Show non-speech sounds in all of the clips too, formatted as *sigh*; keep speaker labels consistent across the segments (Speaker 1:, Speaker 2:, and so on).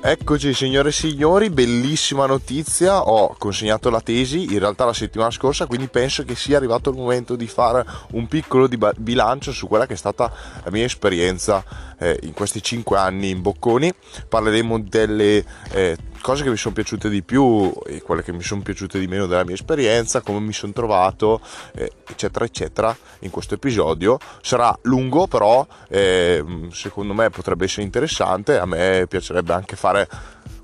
Speaker 1: Eccoci signore e signori, bellissima notizia, ho consegnato la tesi in realtà la settimana scorsa, quindi penso che sia arrivato il momento di fare un piccolo bilancio su quella che è stata la mia esperienza eh, in questi 5 anni in Bocconi. Parleremo delle eh, cose che mi sono piaciute di più e quelle che mi sono piaciute di meno della mia esperienza, come mi sono trovato, eh, eccetera, eccetera, in questo episodio. Sarà lungo, però eh, secondo me potrebbe essere interessante. A me piacerebbe anche fare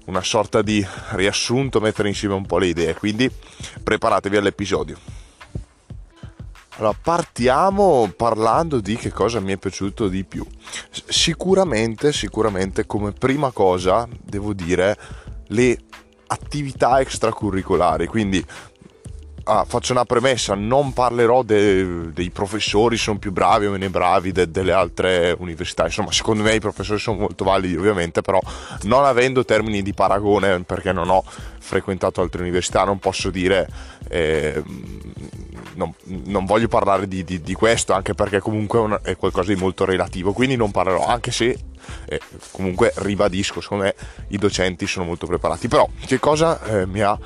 Speaker 1: una sorta di riassunto, mettere insieme un po' le idee, quindi preparatevi all'episodio. Allora, partiamo parlando di che cosa mi è piaciuto di più. Sicuramente, sicuramente come prima cosa devo dire le attività extracurricolari, quindi ah, faccio una premessa, non parlerò de, dei professori, sono più bravi o meno bravi de, delle altre università, insomma secondo me i professori sono molto validi ovviamente, però non avendo termini di paragone perché non ho frequentato altre università non posso dire... Eh, non, non, voglio parlare di, di, di, questo anche perché comunque è, una, è, qualcosa di molto relativo, quindi non parlerò, anche se eh, comunque ribadisco, secondo me i docenti sono molto preparati. Però che cosa eh, mi ha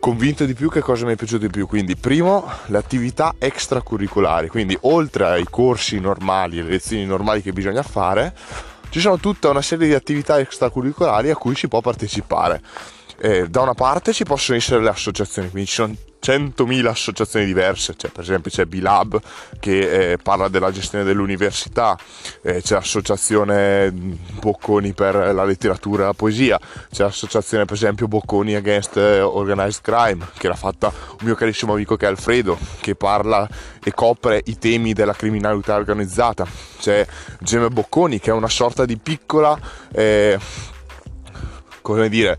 Speaker 1: convinto di più che cosa mi è piaciuto di più. Quindi, primo, le attività extracurricolari, quindi oltre ai corsi normali e le lezioni normali che bisogna fare, ci sono tutta una serie di attività extracurricolari a cui si può partecipare. Eh, da una parte ci possono essere le associazioni, quindi ci sono 100.000 associazioni diverse, cioè, per esempio c'è B-Lab che eh, parla della gestione dell'università, eh, c'è l'associazione Bocconi per la letteratura e la poesia, c'è l'associazione per esempio Bocconi Against Organized Crime che l'ha fatta un mio carissimo amico che è Alfredo, che parla e copre i temi della criminalità organizzata, c'è Gemme Bocconi che è una sorta di piccola... Eh, come dire,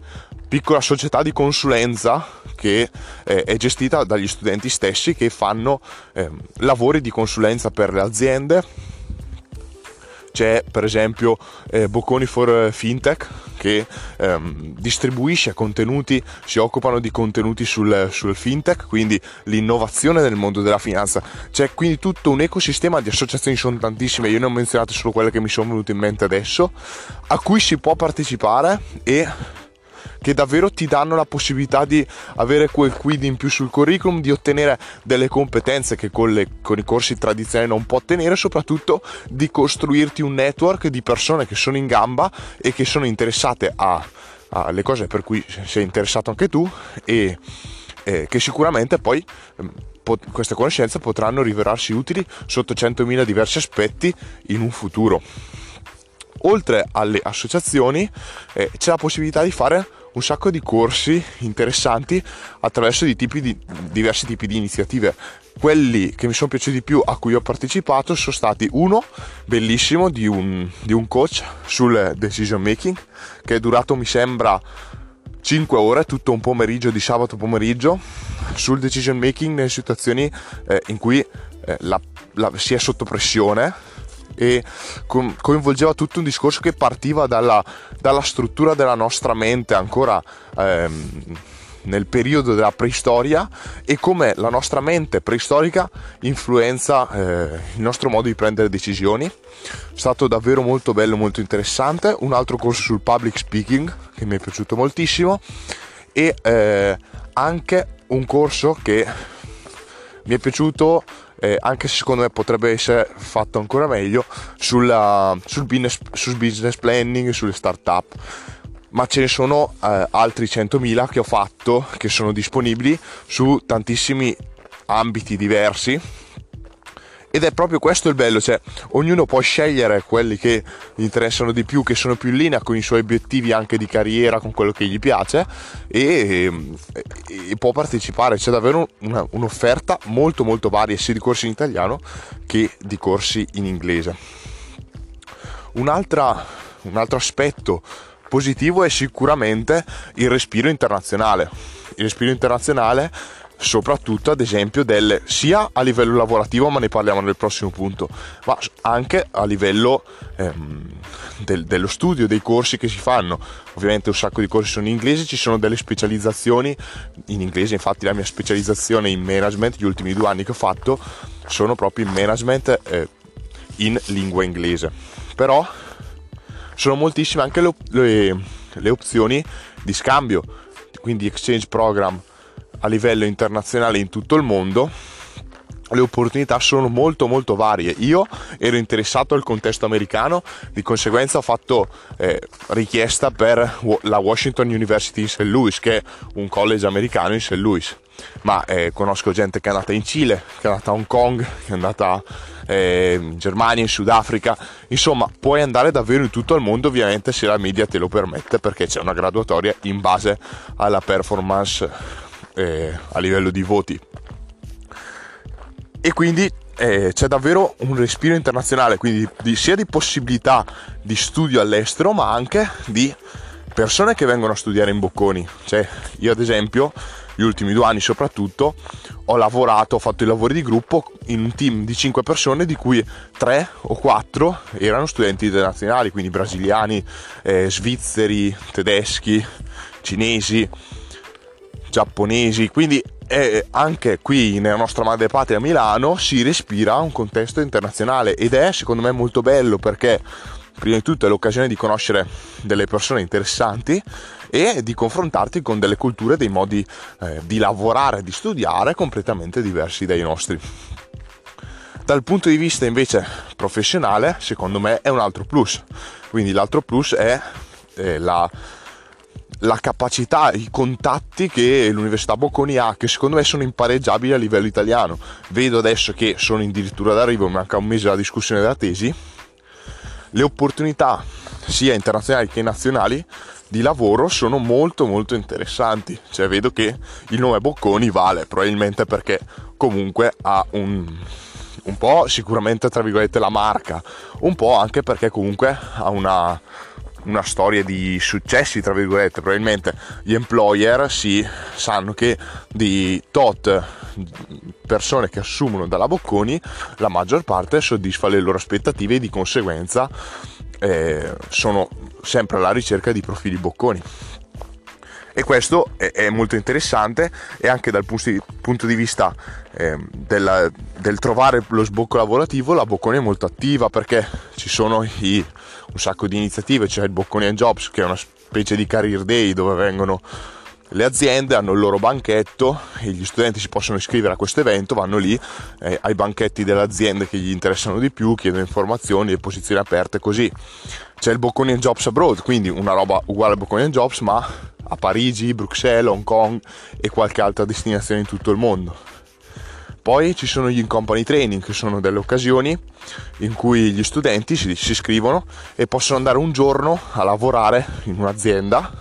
Speaker 1: piccola società di consulenza che eh, è gestita dagli studenti stessi che fanno eh, lavori di consulenza per le aziende. C'è per esempio eh, Bocconi for Fintech che ehm, distribuisce contenuti, si occupano di contenuti sul, sul, fintech, quindi l'innovazione nel mondo della finanza. C'è quindi tutto un ecosistema di associazioni, sono tantissime, io ne ho menzionate solo quelle che mi sono venute in mente adesso, a cui si può partecipare e che davvero ti danno la possibilità di avere quel quid in più sul curriculum, di ottenere delle competenze che con, le, con i corsi tradizionali non può ottenere, soprattutto di costruirti un network di persone che sono in gamba e che sono interessate alle cose per cui sei interessato anche tu e eh, che sicuramente poi ehm, queste conoscenze potranno rivelarsi utili sotto 100.000 diversi aspetti in un futuro. Oltre alle associazioni eh, c'è la possibilità di fare un sacco di corsi interessanti attraverso di tipi di, diversi tipi di iniziative. Quelli che mi sono piaciuti di più a cui ho partecipato sono stati uno bellissimo di un, di un coach sul decision making che è durato mi sembra 5 ore, tutto un pomeriggio di sabato pomeriggio sul decision making nelle situazioni eh, in cui eh, la, la, si è sotto pressione e coinvolgeva tutto un discorso che partiva dalla, dalla struttura della nostra mente ancora ehm, nel periodo della preistoria e come la nostra mente preistorica influenza eh, il nostro modo di prendere decisioni. È stato davvero molto bello, molto interessante. Un altro corso sul public speaking che mi è piaciuto moltissimo e eh, anche un corso che mi è piaciuto eh, anche se secondo me potrebbe essere fatto ancora meglio sulla, sul, business, sul business planning, sulle start-up. Ma ce ne sono eh, altri 100.000 che ho fatto che sono disponibili su tantissimi ambiti diversi ed è proprio questo il bello, cioè ognuno può scegliere quelli che gli interessano di più, che sono più in linea con i suoi obiettivi anche di carriera, con quello che gli piace e, e, e può partecipare, c'è davvero una, un'offerta molto molto varia sia di corsi in italiano che di corsi in inglese. un altro aspetto positivo è sicuramente il respiro internazionale. Il respiro internazionale soprattutto ad esempio del, sia a livello lavorativo, ma ne parliamo nel prossimo punto, ma anche a livello ehm, del, dello studio, dei corsi che si fanno. Ovviamente un sacco di corsi sono in inglese, ci sono delle specializzazioni in inglese, infatti la mia specializzazione in management, gli ultimi due anni che ho fatto, sono proprio in management eh, in lingua inglese. Però sono moltissime anche le, le le opzioni di scambio, quindi exchange program a livello internazionale in tutto il mondo le opportunità sono molto molto varie. Io ero interessato al contesto americano, di conseguenza ho fatto eh, richiesta per la Washington University in St. Louis, che è un college americano in St. Louis. Ma eh, conosco gente che è andata in Cile, che è andata a Hong Kong, che è andata eh, in Germania, in Sudafrica. Insomma, puoi andare davvero in tutto il mondo, ovviamente se la media te lo permette, perché c'è una graduatoria in base alla performance eh, a livello di voti. E quindi eh, c'è davvero un respiro internazionale, quindi di, sia di possibilità di studio all'estero, ma anche di persone che vengono a studiare in Bocconi. Cioè, io ad esempio, gli ultimi due anni soprattutto, ho lavorato, ho fatto i lavori di gruppo in un team di 5 persone, di cui 3 o 4 erano studenti internazionali, quindi brasiliani, eh, svizzeri, tedeschi, cinesi, giapponesi, quindi e anche qui nella nostra madre patria Milano si respira un contesto internazionale ed è secondo me molto bello perché prima di tutto è l'occasione di conoscere delle persone interessanti e di confrontarti con delle culture, dei modi eh, di lavorare, di studiare completamente diversi dai nostri. Dal punto di vista invece professionale, secondo me è un altro plus. Quindi l'altro plus è eh, la la capacità, i contatti che l'Università Bocconi ha, che secondo me sono impareggiabili a livello italiano. Vedo adesso che sono addirittura d'arrivo, manca un mese alla discussione della tesi. Le opportunità sia internazionali che nazionali di lavoro sono molto molto interessanti. Cioè vedo che il nome Bocconi vale, probabilmente perché comunque ha un, un po' sicuramente tra virgolette la marca, un po' anche perché comunque ha una una storia di successi, tra virgolette, probabilmente gli employer si sanno che di tot persone che assumono dalla Bocconi, la maggior parte soddisfa le loro aspettative e di conseguenza eh, sono sempre alla ricerca di profili Bocconi. E questo è, molto interessante e anche dal punto di vista eh, della, del trovare lo sbocco lavorativo la Bocconi è molto attiva perché ci sono i, un sacco di iniziative c'è il Bocconi and Jobs che è una specie di career day dove vengono le aziende hanno il loro banchetto e gli studenti si possono iscrivere a questo evento, vanno lì eh, ai banchetti delle aziende che gli interessano di più, chiedono informazioni e posizioni aperte così. C'è il Bocconi and Jobs Abroad, quindi una roba uguale al Bocconi and Jobs ma a Parigi, Bruxelles, Hong Kong e qualche altra destinazione in tutto il mondo. Poi ci sono gli in-company training, che sono delle occasioni in cui gli studenti si, si iscrivono e possono andare un giorno a lavorare in un'azienda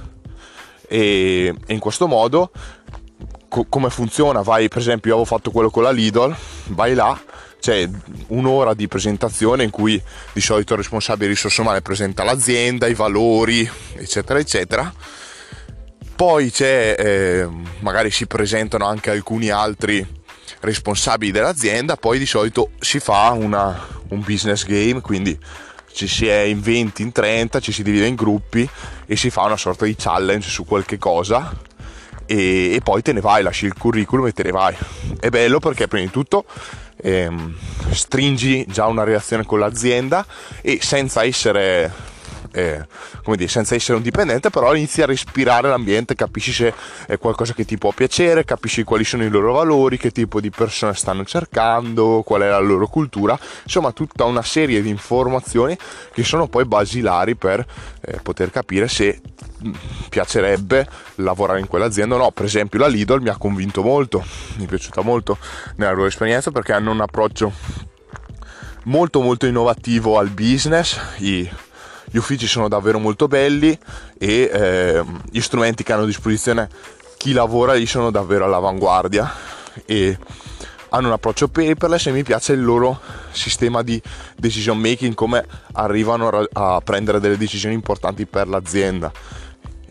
Speaker 1: e, e in questo modo co- come funziona? Vai, per esempio, io avevo fatto quello con la Lidl, vai là, c'è un'ora di presentazione in cui di solito il responsabile risorse umane presenta l'azienda, i valori, eccetera, eccetera poi c'è, eh, magari si presentano anche alcuni altri responsabili dell'azienda, poi di solito si fa una, un business game, quindi ci si è in 20, in 30, ci si divide in gruppi e si fa una sorta di challenge su qualche cosa e, e poi te ne vai, lasci il curriculum e te ne vai. È bello perché prima di tutto ehm, stringi già una reazione con l'azienda e senza essere eh, come dire, senza essere un dipendente, però inizi a respirare l'ambiente, capisci se è qualcosa che ti può piacere, capisci quali sono i loro valori, che tipo di persone stanno cercando, qual è la loro cultura, insomma tutta una serie di informazioni che sono poi basilari per eh, poter capire se mm, piacerebbe lavorare in quell'azienda o no. Per esempio la Lidl mi ha convinto molto, mi è piaciuta molto nella loro esperienza perché hanno un approccio molto molto innovativo al business. I, gli uffici sono davvero molto belli e eh, gli strumenti che hanno a disposizione chi lavora lì sono davvero all'avanguardia e hanno un approccio paperless e mi piace il loro sistema di decision making, come arrivano a prendere delle decisioni importanti per l'azienda.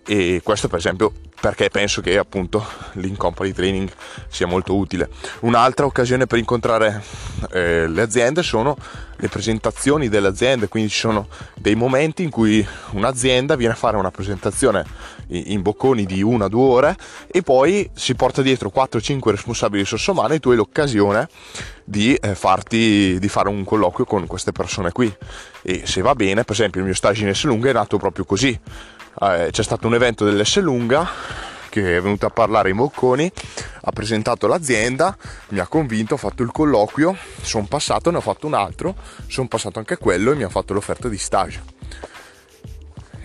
Speaker 1: E questo per esempio perché penso che appunto l'in-company training sia molto utile. Un'altra occasione per incontrare eh, le aziende sono le presentazioni delle aziende, quindi ci sono dei momenti in cui un'azienda viene a fare una presentazione in bocconi di una o due ore e poi si porta dietro 4-5 responsabili risorse umane e tu hai l'occasione di, eh, farti, di fare un colloquio con queste persone qui. E se va bene, per esempio il mio stage in S lunga è nato proprio così, eh, c'è stato un evento dell'S lunga che è venuto a parlare in Bocconi, ha presentato l'azienda, mi ha convinto, ho fatto il colloquio, sono passato, ne ho fatto un altro, sono passato anche quello e mi ha fatto l'offerta di stage.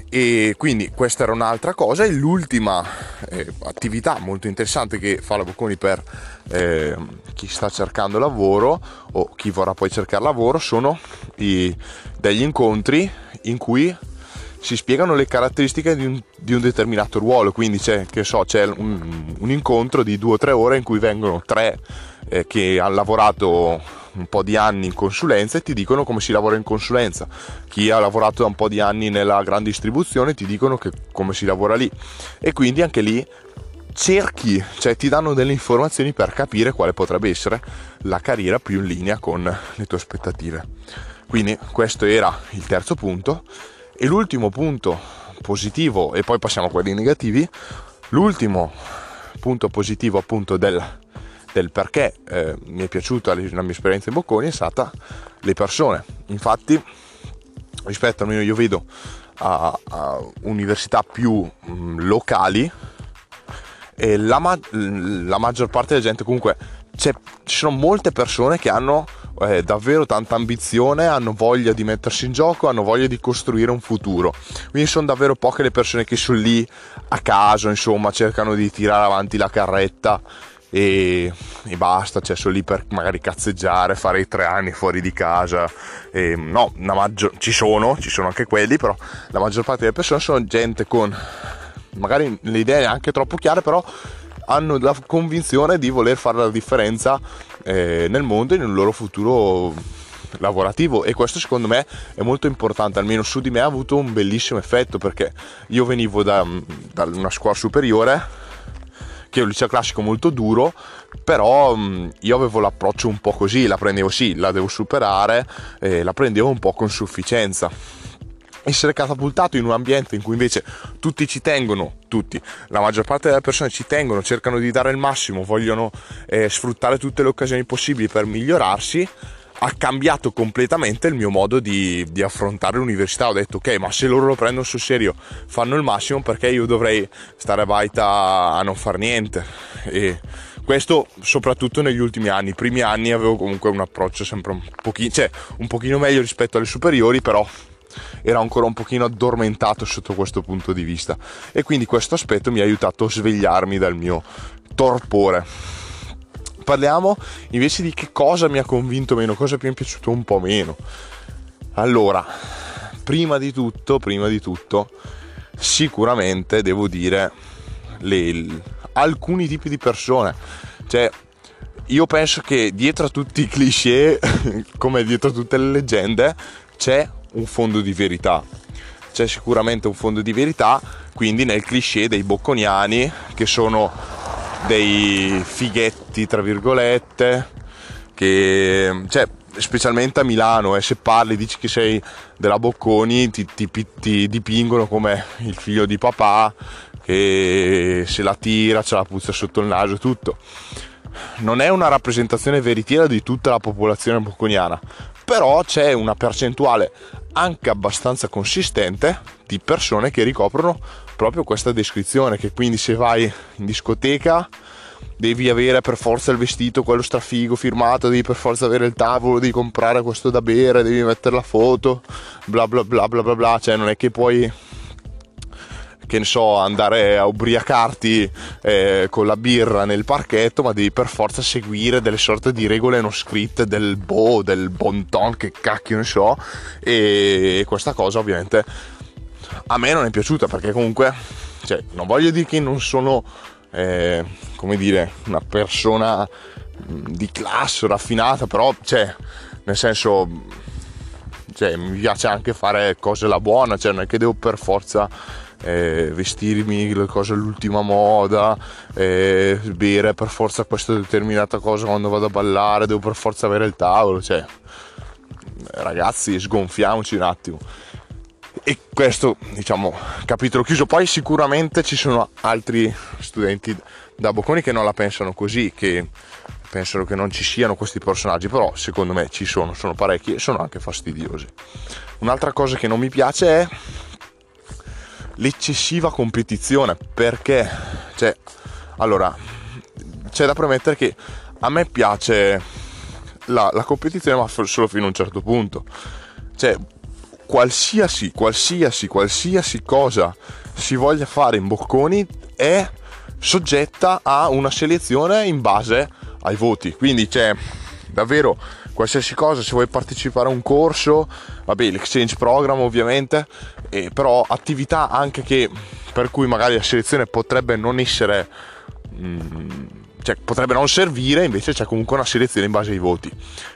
Speaker 1: E quindi questa era un'altra cosa e l'ultima eh, attività molto interessante che fa la Bocconi per eh, chi sta cercando lavoro o chi vorrà poi cercare lavoro sono i, degli incontri in cui si spiegano le caratteristiche di un, di un determinato ruolo, quindi c'è, so, c'è un, un, incontro di due o tre ore in cui vengono tre eh, che hanno lavorato un po' di anni in consulenza e ti dicono come si lavora in consulenza. Chi ha lavorato da un po' di anni nella grande distribuzione ti dicono che, come si lavora lì. E quindi anche lì cerchi, cioè ti danno delle informazioni per capire quale potrebbe essere la carriera più in linea con le tue aspettative. Quindi questo era il terzo punto. E l'ultimo punto positivo, e poi passiamo a quelli negativi, l'ultimo punto positivo appunto del, del perché eh, mi è piaciuta la mia esperienza in Bocconi è stata le persone. Infatti, rispetto a me, io vedo a, a università più mh, mm, locali, la, ma- la maggior parte della gente comunque ci sono molte persone che hanno eh, davvero tanta ambizione, hanno voglia di mettersi in gioco, hanno voglia di costruire un futuro. Quindi sono davvero poche le persone che sono lì a caso, insomma, cercano di tirare avanti la carretta e, e basta, cioè sono lì per magari cazzeggiare, fare i tre anni fuori di casa. E, no, maggior, ci sono, ci sono anche quelli, però la maggior parte delle persone sono gente con magari le idee anche troppo chiare, però hanno la convinzione di voler fare la differenza eh, nel mondo e nel loro futuro lavorativo. E questo secondo me è molto importante. Almeno su di me ha avuto un bellissimo effetto perché io venivo da, da una scuola superiore che è un liceo classico molto duro però io avevo l'approccio un po' così la prendevo sì la devo superare eh, la prendevo un po' con sufficienza essere catapultato in un ambiente in cui invece tutti ci tengono, tutti, la maggior parte delle persone ci tengono, cercano di dare il massimo, vogliono eh, sfruttare tutte le occasioni possibili per migliorarsi, ha cambiato completamente il mio modo di, di, affrontare l'università. Ho detto ok, ma se loro lo prendono sul serio, fanno il massimo perché io dovrei stare a baita a non far niente. E questo soprattutto negli ultimi anni. I primi anni avevo comunque un approccio sempre un pochino, cioè un pochino meglio rispetto alle superiori, però era ancora un pochino addormentato sotto questo punto di vista. E quindi questo aspetto mi ha aiutato a svegliarmi dal mio torpore. Parliamo invece di che cosa mi ha convinto meno cosa mi è piaciuto un po' meno. Allora prima di tutto prima di tutto sicuramente devo dire le, alcuni tipi di persone. Cioè io penso che dietro a tutti i cliché *laughs* come dietro a tutte le leggende c'è un fondo di verità. C'è sicuramente un fondo di verità, quindi nel cliché dei bocconiani che sono dei fighetti, tra virgolette, che cioè, specialmente a Milano, eh, se parli, dici che sei della Bocconi, ti, ti, ti, dipingono come il figlio di papà che se la tira, c'è la puzza sotto il naso, tutto. Non è una rappresentazione veritiera di tutta la popolazione bocconiana, però c'è una percentuale anche abbastanza consistente di persone che ricoprono proprio questa descrizione che quindi se vai in discoteca devi avere per forza il vestito quello strafigo firmato devi per forza avere il tavolo devi comprare questo da bere devi mettere la foto bla bla bla bla bla bla cioè non è che puoi che ne so, andare a ubriacarti eh, con la birra nel parchetto, ma devi per forza seguire delle sorte di regole non scritte del bo, del bon ton, che cacchio ne so, e questa cosa ovviamente a me non è piaciuta perché comunque, cioè, non voglio dire che non sono, eh, come dire, una persona di classe raffinata, però, cioè, nel senso, cioè, mi piace anche fare cose alla buona, cioè non è che devo per forza eh, vestirmi le cose all'ultima moda, eh, bere per forza questa determinata cosa quando vado a ballare, devo per forza avere il tavolo, cioè ragazzi sgonfiamoci un attimo. E questo, diciamo, capitolo chiuso. Poi sicuramente ci sono altri studenti da Bocconi che non la pensano così, che pensano che non ci siano questi personaggi, però secondo me ci sono, sono parecchi e sono anche fastidiosi. Un'altra cosa che non mi piace è l'eccessiva competizione, perché, cioè, allora, c'è da premettere che a me piace la, la competizione, ma solo fino a un certo punto. Cioè, qualsiasi, qualsiasi, qualsiasi cosa si voglia fare in Bocconi è soggetta a una selezione in base ai voti. Quindi c'è davvero qualsiasi cosa, se vuoi partecipare a un corso, vabbè, l'exchange program ovviamente, eh, però attività anche che per cui magari la selezione potrebbe non essere mm, cioè potrebbe non servire, invece c'è comunque una selezione in base ai voti.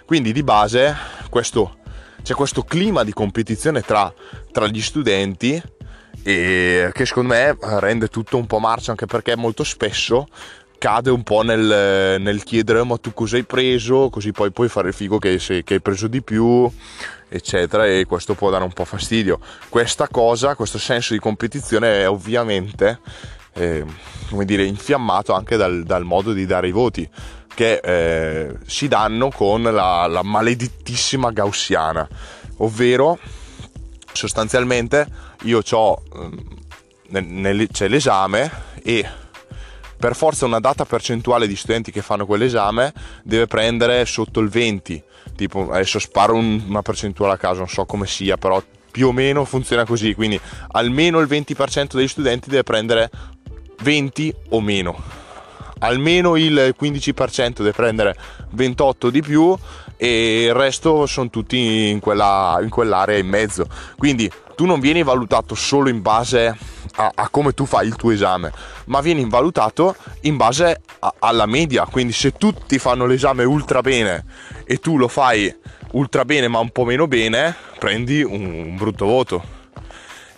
Speaker 1: Quindi di base questo, c'è questo clima di competizione tra, tra gli studenti e che secondo me rende tutto un po' marcio anche perché molto spesso cade un po' nel, nel, chiedere ma tu cosa hai preso? Così poi puoi fare il figo che, se, che, hai preso di più eccetera e questo può dare un po' fastidio. Questa cosa questo senso di competizione è ovviamente eh, come dire infiammato anche dal, dal, modo di dare i voti che eh, si danno con la, la maledettissima gaussiana. Ovvero sostanzialmente io ho ehm, c'è l'esame e per forza una data percentuale di studenti che fanno quell'esame deve prendere sotto il 20 tipo adesso sparo un, una percentuale a caso non so come sia però più o meno funziona così. Quindi almeno il 20% degli studenti deve prendere 20 o meno. Almeno il 15% deve prendere 28 di più e il resto sono tutti in, quella, in quell'area in mezzo. Quindi tu non vieni valutato solo in base a, a, come tu fai il tuo esame, ma vieni valutato in base a, alla media. Quindi se tutti fanno l'esame ultra bene e tu lo fai ultra bene ma un po' meno bene, prendi un, un brutto voto.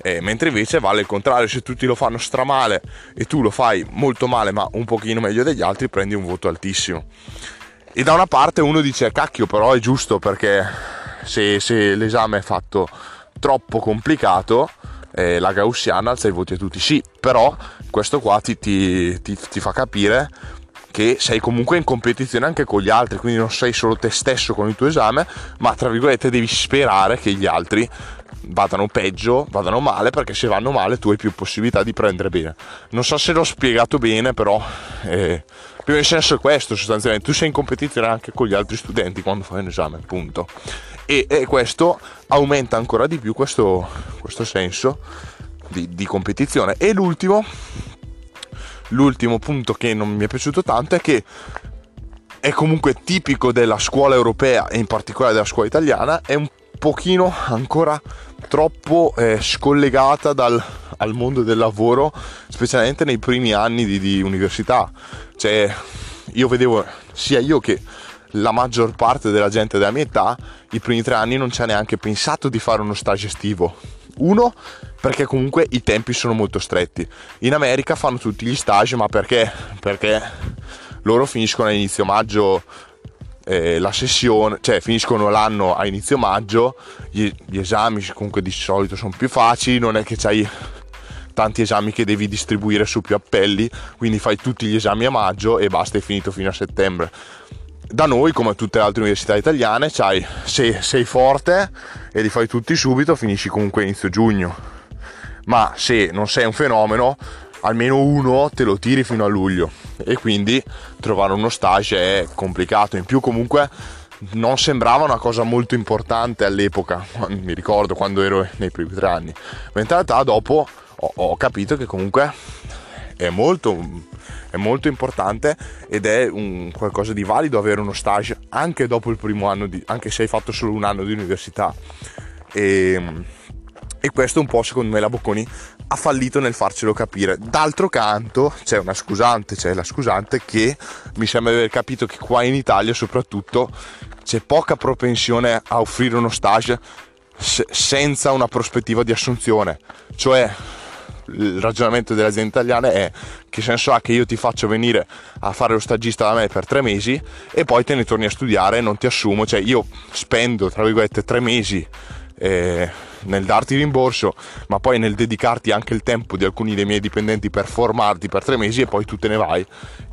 Speaker 1: Eh, mentre invece vale il contrario, se tutti lo fanno stramale e tu lo fai molto male ma un pochino meglio degli altri, prendi un voto altissimo. E da una parte uno dice cacchio però è giusto perché se, se l'esame è fatto troppo complicato, eh, la gaussiana alza i voti a tutti. Sì, però questo qua ti, ti, ti, ti fa capire che sei comunque in competizione anche con gli altri, quindi non sei solo te stesso con il tuo esame, ma tra virgolette devi sperare che gli altri vadano peggio, vadano male, perché se vanno male tu hai più possibilità di prendere bene. Non so se l'ho spiegato bene, però eh, più nel senso è questo sostanzialmente, tu sei in competizione anche con gli altri studenti quando fai un esame, punto e, e questo aumenta ancora di più questo, questo senso di, di competizione. E l'ultimo, l'ultimo punto che non mi è piaciuto tanto è che è comunque tipico della scuola europea e in particolare della scuola italiana, è un pochino ancora troppo eh, scollegata dal al mondo del lavoro, specialmente nei primi anni di, di università. Cioè, io vedevo sia io che la maggior parte della gente della mia età i primi tre anni non ci ha neanche pensato di fare uno stage estivo. Uno, perché comunque i tempi sono molto stretti. In America fanno tutti gli stage, ma perché? Perché loro finiscono a inizio maggio eh, la sessione, cioè finiscono l'anno a inizio maggio, gli, gli esami comunque di solito sono più facili, non è che c'hai tanti esami che devi distribuire su più appelli, quindi fai tutti gli esami a maggio e basta, è finito fino a settembre da noi, come tutte le altre università italiane, c'hai, se sei forte e li fai tutti subito, finisci comunque inizio giugno. Ma se non sei un fenomeno, almeno uno te lo tiri fino a luglio. E quindi trovare uno stage è complicato. In più, comunque, non sembrava una cosa molto importante all'epoca, mi ricordo quando ero nei primi tre anni. Ma in realtà, dopo ho, ho capito che comunque è molto è molto importante ed è un qualcosa di valido avere uno stage anche dopo il primo anno, di, anche se hai fatto solo un anno di università. E, e questo un po' secondo me la Bocconi ha fallito nel farcelo capire. D'altro canto c'è una scusante, c'è la scusante che mi sembra di aver capito che qua in Italia soprattutto c'è poca propensione a offrire uno stage senza una prospettiva di assunzione. Cioè il ragionamento delle aziende italiane è che senso ha che io ti faccio venire a fare lo stagista da me per tre mesi e poi te ne torni a studiare e non ti assumo, cioè io spendo tra virgolette tre mesi eh, nel darti rimborso, ma poi nel dedicarti anche il tempo di alcuni dei miei dipendenti per formarti per tre mesi e poi tu te ne vai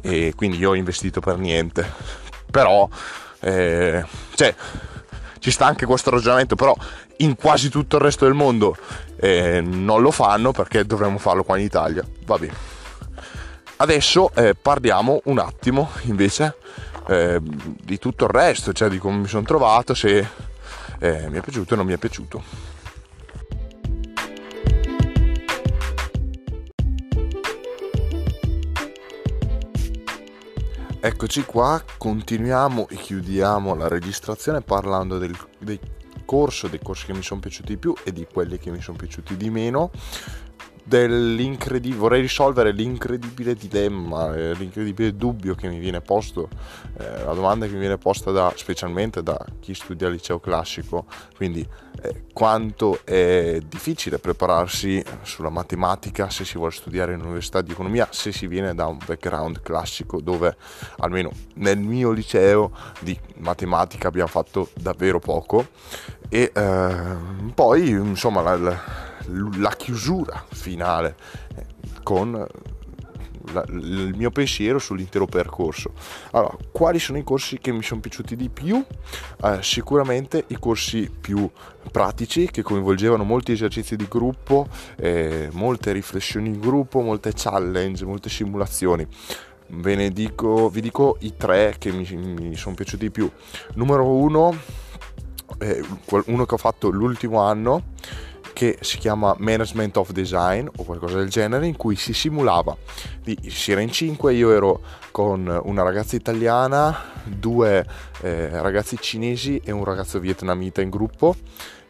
Speaker 1: e quindi io ho investito per niente. Però, eh, cioè, ci sta anche questo ragionamento, però in quasi tutto il resto del mondo eh, non lo fanno perché dovremmo farlo qua in Italia. Va bene. Adesso eh, parliamo un attimo invece eh, di tutto il resto, cioè di come mi sono trovato, se eh, mi è piaciuto o non mi è piaciuto. Eccoci qua, continuiamo e chiudiamo la registrazione parlando del, del corso, dei corsi che mi sono piaciuti di più e di quelli che mi sono piaciuti di meno vorrei risolvere l'incredibile dilemma eh, l'incredibile dubbio che mi viene posto eh, la domanda che mi viene posta da, specialmente da chi studia liceo classico. Quindi eh, quanto è difficile prepararsi sulla matematica se si vuole studiare in università di economia se si viene da un background classico dove almeno nel mio liceo di matematica abbiamo fatto davvero poco e eh, poi insomma la, la chiusura finale eh, con la, il mio pensiero sull'intero percorso. Allora, quali sono i corsi che mi sono piaciuti di più? Eh, sicuramente i corsi più pratici che coinvolgevano molti esercizi di gruppo, eh, molte riflessioni in gruppo, molte challenge, molte simulazioni. Ve ne dico, vi dico i tre che mi, mi sono piaciuti di più. Numero uno, eh, uno che ho fatto l'ultimo anno che si chiama Management of Design o qualcosa del genere, in cui si simulava, si era in cinque, io ero con una ragazza italiana, due eh, ragazzi cinesi e un ragazzo vietnamita in gruppo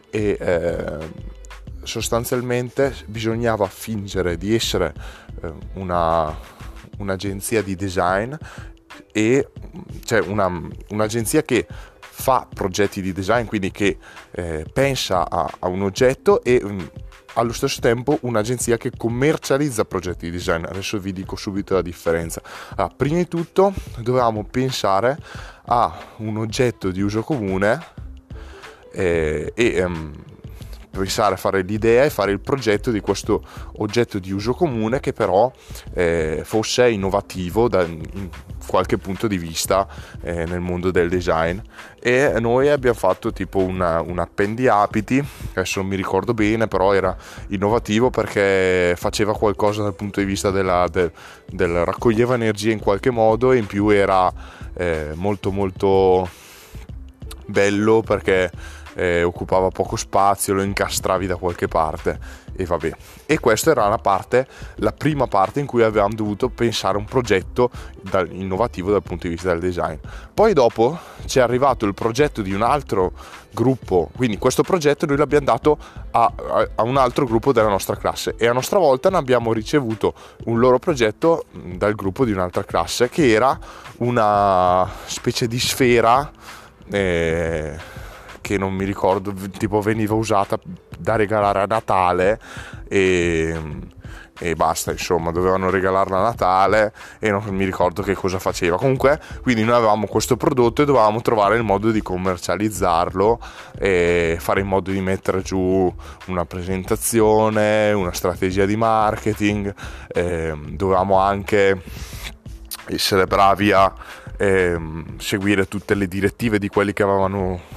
Speaker 1: e eh, sostanzialmente bisognava fingere di essere eh, una, un'agenzia di design e cioè una, un'agenzia che fa progetti di design, quindi che eh, pensa a, a, un oggetto e mh, mm, allo stesso tempo un'agenzia che commercializza progetti di design. Adesso vi dico subito la differenza. Allora, prima di tutto dovevamo pensare a un oggetto di uso comune eh, e um, pensare a fare l'idea e fare il progetto di questo oggetto di uso comune che però eh, fosse innovativo da in qualche punto di vista eh, nel mondo del design. E noi abbiamo fatto tipo una, un appendiapiti adesso non mi ricordo bene però era innovativo perché faceva qualcosa dal punto di vista della, del, del raccoglieva energia in qualche modo e in più era eh, molto molto bello perché eh, occupava poco spazio, lo incastravi da qualche parte e vabbè. E questa era la parte, la prima parte in cui avevamo dovuto pensare un progetto dal, innovativo dal punto di vista del design. Poi dopo ci è arrivato il progetto di un altro gruppo, quindi questo progetto noi l'abbiamo dato a, a, a un altro gruppo della nostra classe e a nostra volta ne abbiamo ricevuto un loro progetto dal gruppo di un'altra classe che era una specie di sfera eh, che non mi ricordo, tipo veniva usata da regalare a Natale e, e basta, insomma, dovevano regalarla a Natale e non mi ricordo che cosa faceva. Comunque, quindi noi avevamo questo prodotto e dovevamo trovare il modo di commercializzarlo e fare in modo di mettere giù una presentazione, una strategia di marketing, eh, dovevamo anche essere bravi a eh, seguire tutte le direttive di quelli che avevano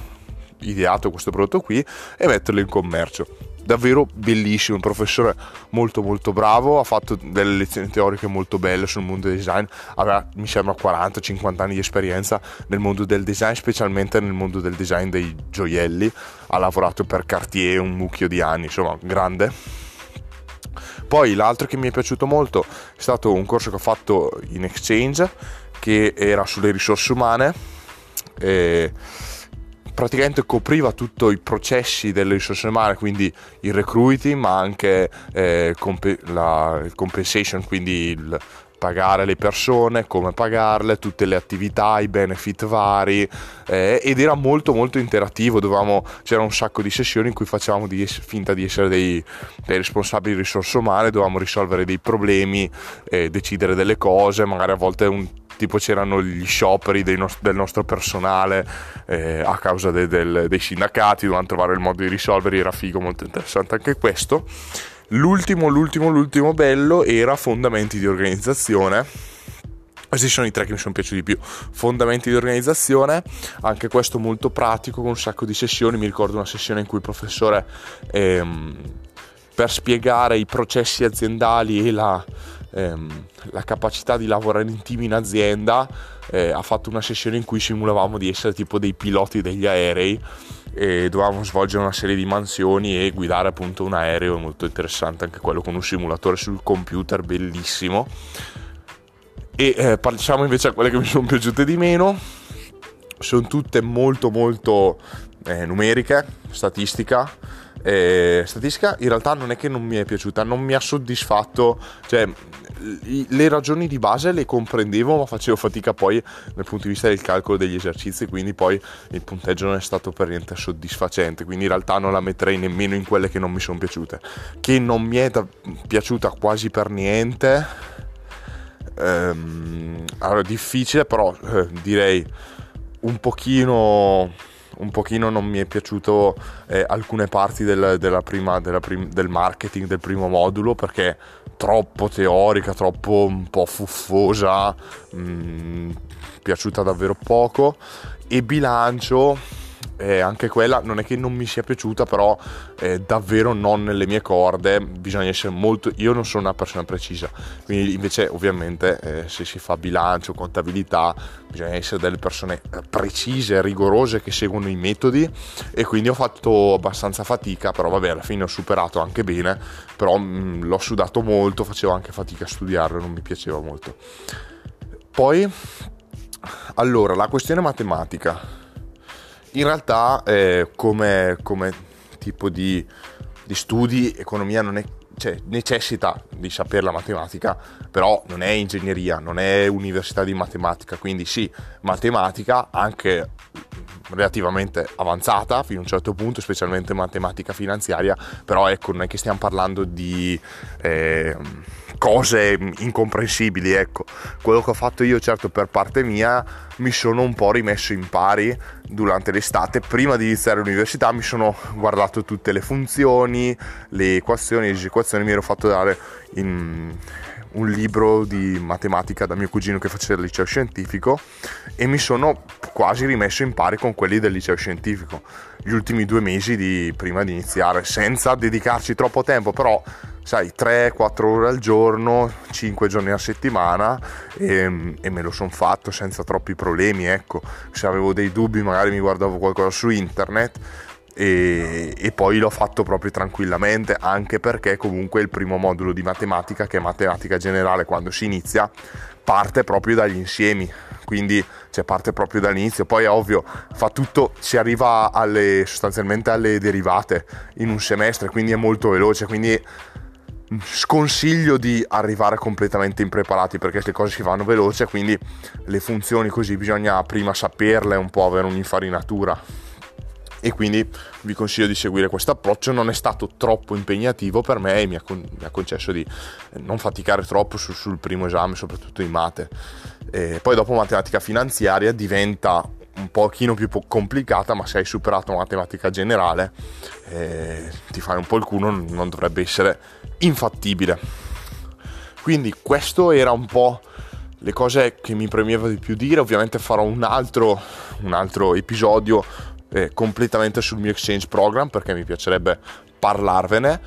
Speaker 1: ideato questo prodotto qui e metterlo in commercio. Davvero bellissimo, un professore molto molto bravo, ha fatto delle lezioni teoriche molto belle sul mondo del design, aveva mi sembra 40-50 anni di esperienza nel mondo del design, specialmente nel mondo del design dei gioielli, ha lavorato per Cartier un mucchio di anni, insomma grande. Poi l'altro che mi è piaciuto molto è stato un corso che ho fatto in exchange che era sulle risorse umane. E praticamente copriva tutti i processi delle risorse umane, quindi il recruiting, ma anche eh, comp- la, compensation, quindi il pagare le persone, come pagarle, tutte le attività, i benefit vari eh, ed era molto molto interattivo, dovevamo, c'era un sacco di sessioni in cui facevamo di es- finta di essere dei, dei, responsabili di risorse umane, dovevamo risolvere dei problemi, eh, decidere delle cose, magari a volte un tipo c'erano gli scioperi no- del nostro personale eh, a causa de- del- dei sindacati, dovevamo trovare il modo di risolvere, era figo, molto interessante anche questo. L'ultimo, l'ultimo, l'ultimo bello era fondamenti di organizzazione. Questi sono i tre che mi sono piaciuti di più. Fondamenti di organizzazione, anche questo molto pratico, con un sacco di sessioni. Mi ricordo una sessione in cui il professore, ehm, per spiegare i processi aziendali e la, ehm, la capacità di lavorare in team in azienda, eh, ha fatto una sessione in cui simulavamo di essere tipo dei piloti degli aerei e dovevamo svolgere una serie di mansioni e guidare appunto un aereo molto interessante anche quello con un simulatore sul computer bellissimo. E eh, passiamo invece a quelle che mi sono piaciute di meno. Sono tutte molto molto eh, numeriche statistica. Eh, statistica in realtà non è che non mi è piaciuta non mi ha soddisfatto cioè le ragioni di base le comprendevo, ma facevo fatica poi dal punto di vista del calcolo degli esercizi, quindi poi il punteggio non è stato per niente soddisfacente, quindi in realtà non la metterei nemmeno in quelle che non mi sono piaciute. Che non mi è da- piaciuta quasi per niente, ehm, allora difficile, però eh, direi un pochino un pochino non mi è piaciuto eh, alcune parti del, della prima, della prim- del marketing del primo modulo perché troppo teorica, troppo un po' fuffosa, mh, mm, piaciuta davvero poco. E bilancio eh, anche quella non è che non mi sia piaciuta, però eh, davvero non nelle mie corde, bisogna essere molto... Io non sono una persona precisa, quindi invece ovviamente eh, se si fa bilancio, contabilità, bisogna essere delle persone eh, precise, rigorose che seguono i metodi. E quindi ho fatto abbastanza fatica, però vabbè alla fine ho superato anche bene, però mh, mm, l'ho sudato molto, facevo anche fatica a studiarlo, non mi piaceva molto. Poi, allora, la questione matematica in realtà eh, come, come, tipo di, di, studi economia non è, cioè, necessita di sapere la matematica, però non è ingegneria, non è università di matematica, quindi sì, matematica anche relativamente avanzata fino a un certo punto, specialmente matematica finanziaria, però ecco, non è che stiamo parlando di eh, cose incomprensibili, ecco. Quello che ho fatto io, certo, per parte mia, mi sono un po' rimesso in pari durante l'estate. Prima di iniziare l'università mi sono guardato tutte le funzioni, le equazioni, le equazioni, mi ero fatto dare in un libro di matematica da mio cugino che faceva il liceo scientifico e mi sono quasi rimesso in pari con quelli del liceo scientifico gli ultimi due mesi di, prima di iniziare senza dedicarci troppo tempo però sai 3-4 ore al giorno 5 giorni a settimana e, e me lo sono fatto senza troppi problemi ecco. Se avevo dei dubbi magari mi guardavo qualcosa su internet e, e, poi l'ho fatto proprio tranquillamente anche perché comunque il primo modulo di matematica che è matematica generale quando si inizia parte proprio dagli insiemi. Quindi cioè, parte proprio dall'inizio. Poi è ovvio fa tutto si arriva alle, sostanzialmente alle derivate in un semestre quindi è molto veloce. Quindi sconsiglio di arrivare completamente impreparati perché le cose si fanno veloce quindi le funzioni così bisogna prima saperle un po' avere un'infarinatura. E quindi vi consiglio di seguire questo approccio. Non è stato troppo impegnativo per me e mi ha, con- mi ha concesso di non faticare troppo su- sul primo esame soprattutto in mate. E poi dopo matematica finanziaria diventa un pochino più complicata ma se hai superato matematica generale eh, ti fai un po' il culo non dovrebbe essere infattibile. Quindi questo era un po' le cose che mi premeva di più dire. Ovviamente farò un altro, un altro episodio eh, completamente sul mio exchange program perché mi piacerebbe parlarvene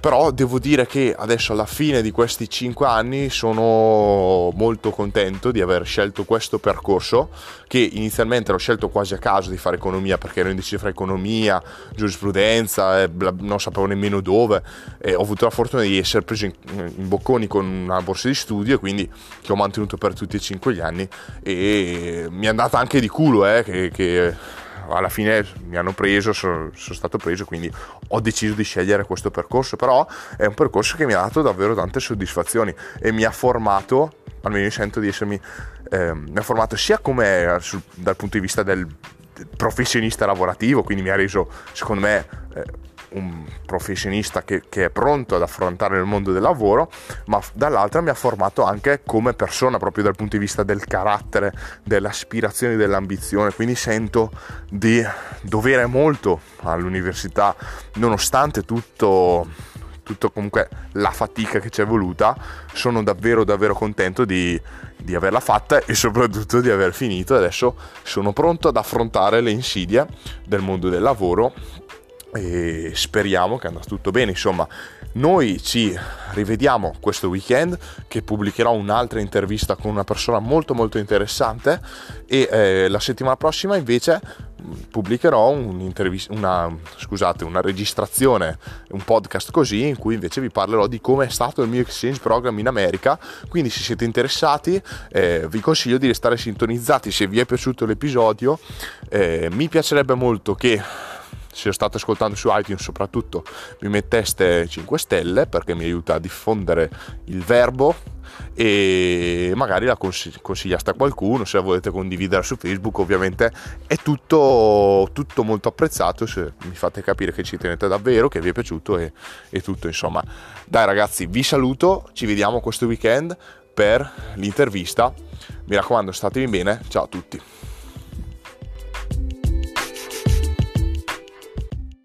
Speaker 1: però devo dire che adesso alla fine di questi 5 anni sono molto contento di aver scelto questo percorso che inizialmente l'ho scelto quasi a caso di fare economia perché ero indeciso fra economia, giurisprudenza, eh, non sapevo nemmeno dove e ho avuto la fortuna di essere preso in, in, bocconi con una borsa di studio quindi che ho mantenuto per tutti e 5 gli anni e mi è andata anche di culo eh, che, che alla fine mi hanno preso, sono, sono, stato preso, quindi ho deciso di scegliere questo percorso, però è un percorso che mi ha dato davvero tante soddisfazioni e mi ha formato almeno io sento di essermi eh, formato sia come dal punto di vista del, professionista lavorativo, quindi mi ha reso secondo me eh, un professionista che, che, è pronto ad affrontare il mondo del lavoro, ma dall'altra mi ha formato anche come persona, proprio dal punto di vista del carattere, delle aspirazioni, dell'ambizione. Quindi sento di dovere molto all'università, nonostante tutto tutto comunque la fatica che ci è voluta, sono davvero davvero contento di, di averla fatta e soprattutto di aver finito. Adesso sono pronto ad affrontare le insidie del mondo del lavoro e speriamo che andrà tutto bene. Insomma, noi ci rivediamo questo weekend che pubblicherò un'altra intervista con una persona molto molto interessante e eh, la settimana prossima invece pubblicherò una, scusate, una registrazione, un podcast così in cui invece vi parlerò di come è stato il mio exchange program in America. Quindi se siete interessati eh, vi consiglio di restare sintonizzati se vi è piaciuto l'episodio. Eh, mi piacerebbe molto che se lo state ascoltando su iTunes soprattutto mi metteste 5 stelle perché mi aiuta a diffondere il verbo e magari la consigliaste a qualcuno se la volete condividere su Facebook ovviamente. È tutto, tutto molto apprezzato se mi fate capire che ci tenete davvero che vi è piaciuto e, e tutto insomma. Dai ragazzi vi saluto ci vediamo questo weekend per l'intervista. Mi raccomando statevi bene. Ciao a tutti